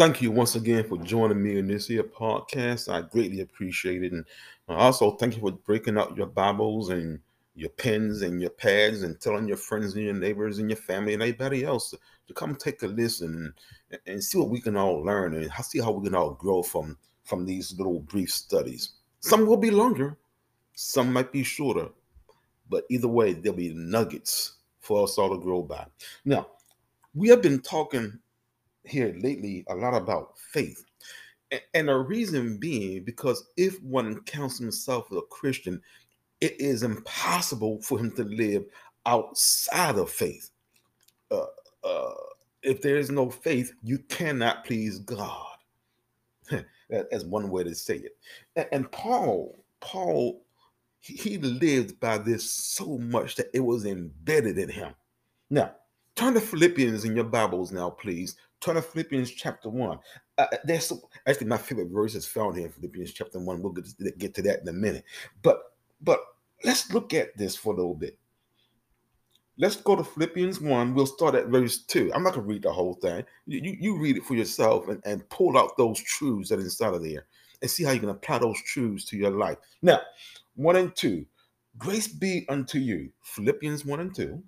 thank you once again for joining me in this here podcast. I greatly appreciate it. And also thank you for breaking out your Bibles and your pens and your pads and telling your friends and your neighbors and your family and anybody else to, to come take a listen and, and see what we can all learn and see how we can all grow from from these little brief studies. Some will be longer, some might be shorter, but either way, there'll be nuggets for us all to grow by. Now, we have been talking here lately a lot about faith. And the reason being because if one counts himself a Christian, it is impossible for him to live outside of faith. Uh, uh, if there is no faith, you cannot please God. That's one way to say it. And Paul, Paul, he lived by this so much that it was embedded in him. Now, turn to Philippians in your Bibles now, please. Turn to Philippians chapter 1. Uh, that's actually my favorite verse is found here in Philippians chapter 1. We'll get to, get to that in a minute. But but let's look at this for a little bit. Let's go to Philippians 1. We'll start at verse 2. I'm not going to read the whole thing. You, you read it for yourself and, and pull out those truths that are inside of there and see how you can apply those truths to your life. Now, 1 and 2. Grace be unto you, Philippians 1 and 2,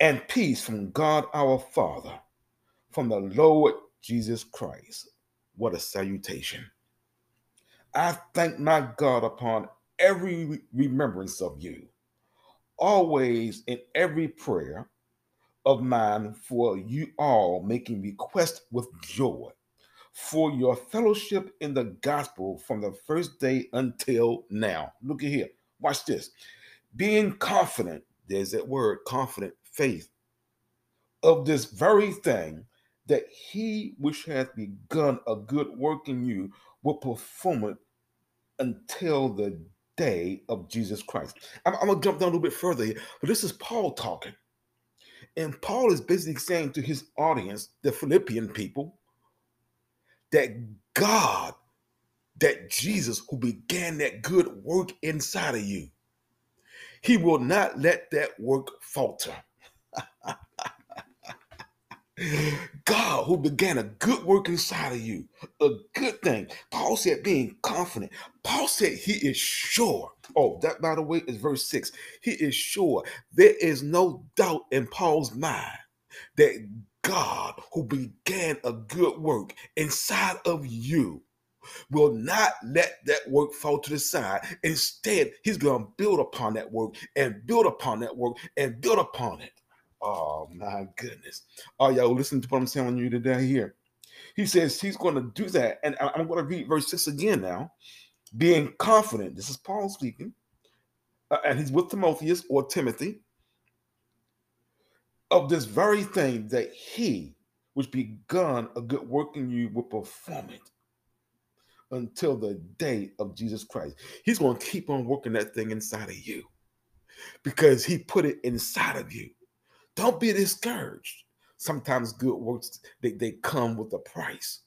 and peace from God our Father, from the Lord Jesus Christ. What a salutation. I thank my God upon every remembrance of you, always in every prayer of mine for you all, making request with joy for your fellowship in the gospel from the first day until now. Look at here. Watch this. Being confident, there's that word, confident, faith, of this very thing that he which hath begun a good work in you will perform it until the day of Jesus Christ. I'm, I'm, gonna jump down a little bit further here, but this is Paul talking. And Paul is basically saying to his audience, the Philippian people, that God, that Jesus, who began that good work inside of you, he will not let that work falter. God, who began a good work inside of you, a good thing. Paul said, being confident. Paul said he is sure. Oh, that by the way is verse 6. He is sure. There is no doubt in Paul's mind that God, who began a good work inside of you, will not let that work fall to the side. Instead, he's going to build upon that work and build upon that work and build upon it. Oh my goodness. Oh, y'all listen to what I'm telling you today here. He says he's going to do that. And I'm going to read verse 6 again now. Being confident, this is Paul speaking, uh, and he's with Timotheus or Timothy, of this very thing that he, which begun a good work in you, will perform it until the day of Jesus Christ. He's going to keep on working that thing inside of you because he put it inside of you. Don't be discouraged. Sometimes good works they, they come with a price.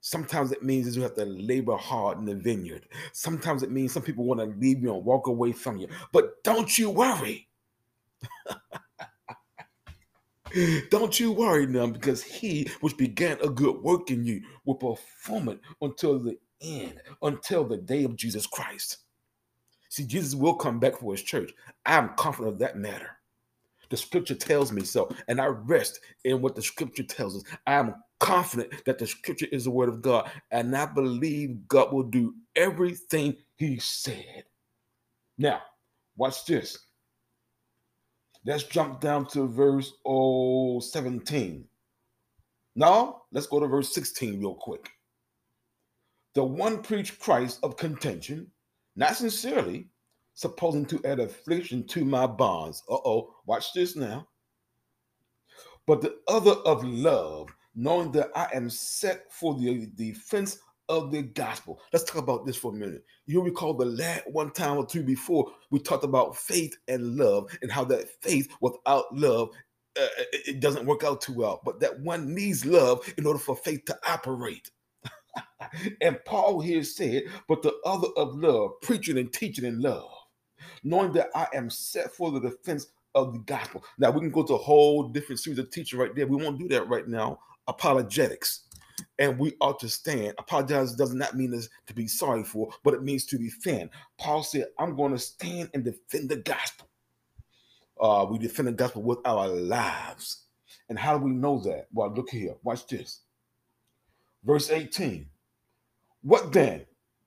Sometimes it means you have to labor hard in the vineyard. Sometimes it means some people want to leave you and walk away from you. But don't you worry. don't you worry now, because he which began a good work in you will perform it until the end, until the day of Jesus Christ. See, Jesus will come back for his church. I'm confident of that matter. The scripture tells me so, and I rest in what the scripture tells us. I am confident that the scripture is the word of God, and I believe God will do everything he said. Now, watch this. Let's jump down to verse oh, 17. Now, let's go to verse 16 real quick. The one preached Christ of contention, not sincerely, supposing to add affliction to my bonds. Uh oh, watch this now. But the other of love, knowing that I am set for the defense of the gospel. Let's talk about this for a minute. You recall the last one time or two before we talked about faith and love and how that faith without love uh, it doesn't work out too well. But that one needs love in order for faith to operate. and Paul here said, but the other of love, preaching and teaching in love knowing that I am set for the defense of the gospel. Now we can go to a whole different series of teaching right there. We won't do that right now. Apologetics. and we ought to stand. Apologize does not mean this to be sorry for, but it means to defend. Paul said, I'm going to stand and defend the gospel. Uh, we defend the gospel with our lives. And how do we know that? Well, look here. Watch this. Verse 18. What then?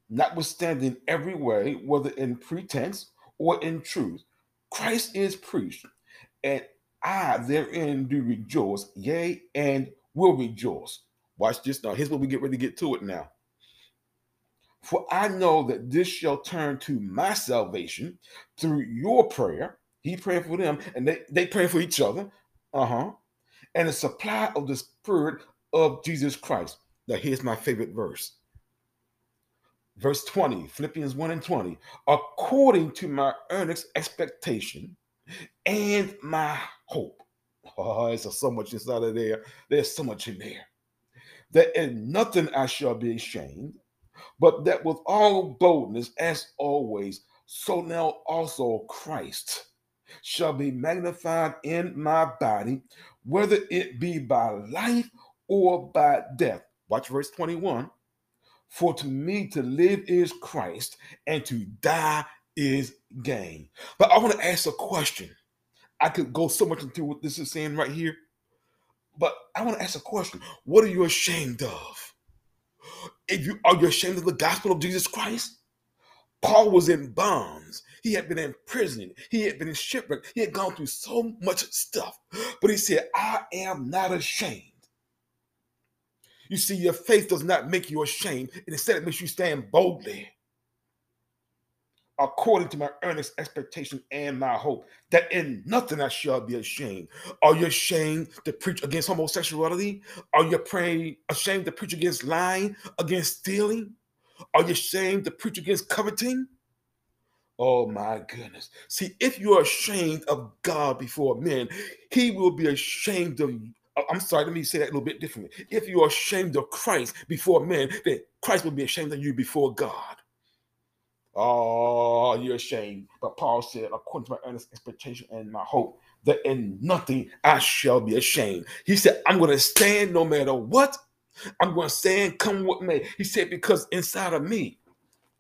Notwithstanding every way, whether in pretense or in truth, Christ is preached, and I therein do rejoice, yea, and will rejoice. Watch this now. Here's what we get ready to get to it now. For I know that this shall turn to my salvation through your prayer. He praying for them, and they, they praying for each other. Uh-huh. And the supply of the spirit of Jesus Christ. Now, here's my favorite verse. Verse 20, Philippians 1 and 20. According to my earnest expectation and my hope. Oh, there's so much inside of there. There's so much in there. That in nothing I shall be ashamed, but that with all boldness, as always, so now also Christ shall be magnified in my body, whether it be by life or by death. Watch verse 21. For to me to live is Christ, and to die is gain. But I want to ask a question. I could go so much into what this is saying right here, but I want to ask a question. What are you ashamed of? If you are you ashamed of the gospel of Jesus Christ? Paul was in bonds. He had been in prison. He had been in shipwreck. He had gone through so much stuff. But he said, I am not ashamed. You see, your faith does not make you ashamed. Instead, it makes you stand boldly according to my earnest expectation and my hope, that in nothing I shall be ashamed. Are you ashamed to preach against homosexuality? Are you praying, ashamed to preach against lying, against stealing? Are you ashamed to preach against coveting? Oh my goodness. See, if you're ashamed of God before men, he will be ashamed of I'm sorry, let me say that a little bit differently. If you're ashamed of Christ before men, then Christ will be ashamed of you before God. Oh, you're ashamed. But Paul said, according to my earnest expectation and my hope, that in nothing I shall be ashamed. He said, I'm going to stand no matter what. I'm going to stand, come what may. He said, because inside of me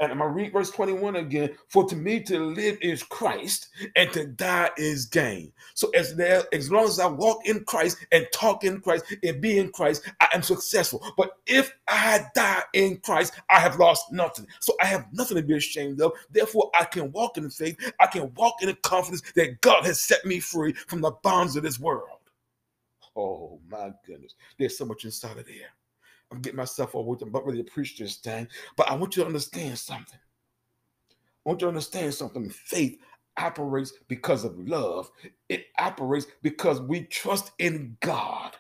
and I'm gonna read verse 21 again. For to me to live is Christ, and to die is gain. So as there, as long as I walk in Christ and talk in Christ and be in Christ, I am successful. But if I die in Christ, I have lost nothing. So I have nothing to be ashamed of. Therefore, I can walk in faith. I can walk in the confidence that God has set me free from the bonds of this world. Oh my goodness, there's so much inside of there. I'm getting myself over with. I'm ready to this thing. But I want you to understand something. I want you to understand something. Faith operates because of love. It operates because we trust in God.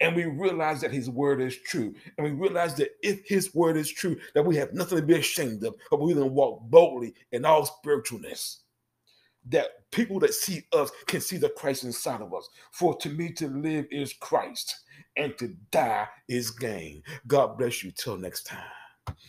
And we realize that his word is true. And we realize that if his word is true, that we have nothing to be ashamed of, but we can walk boldly in all spiritualness. That people that see us can see the Christ inside of us. For to me to live is Christ and to die is gain. God bless you. Till next time.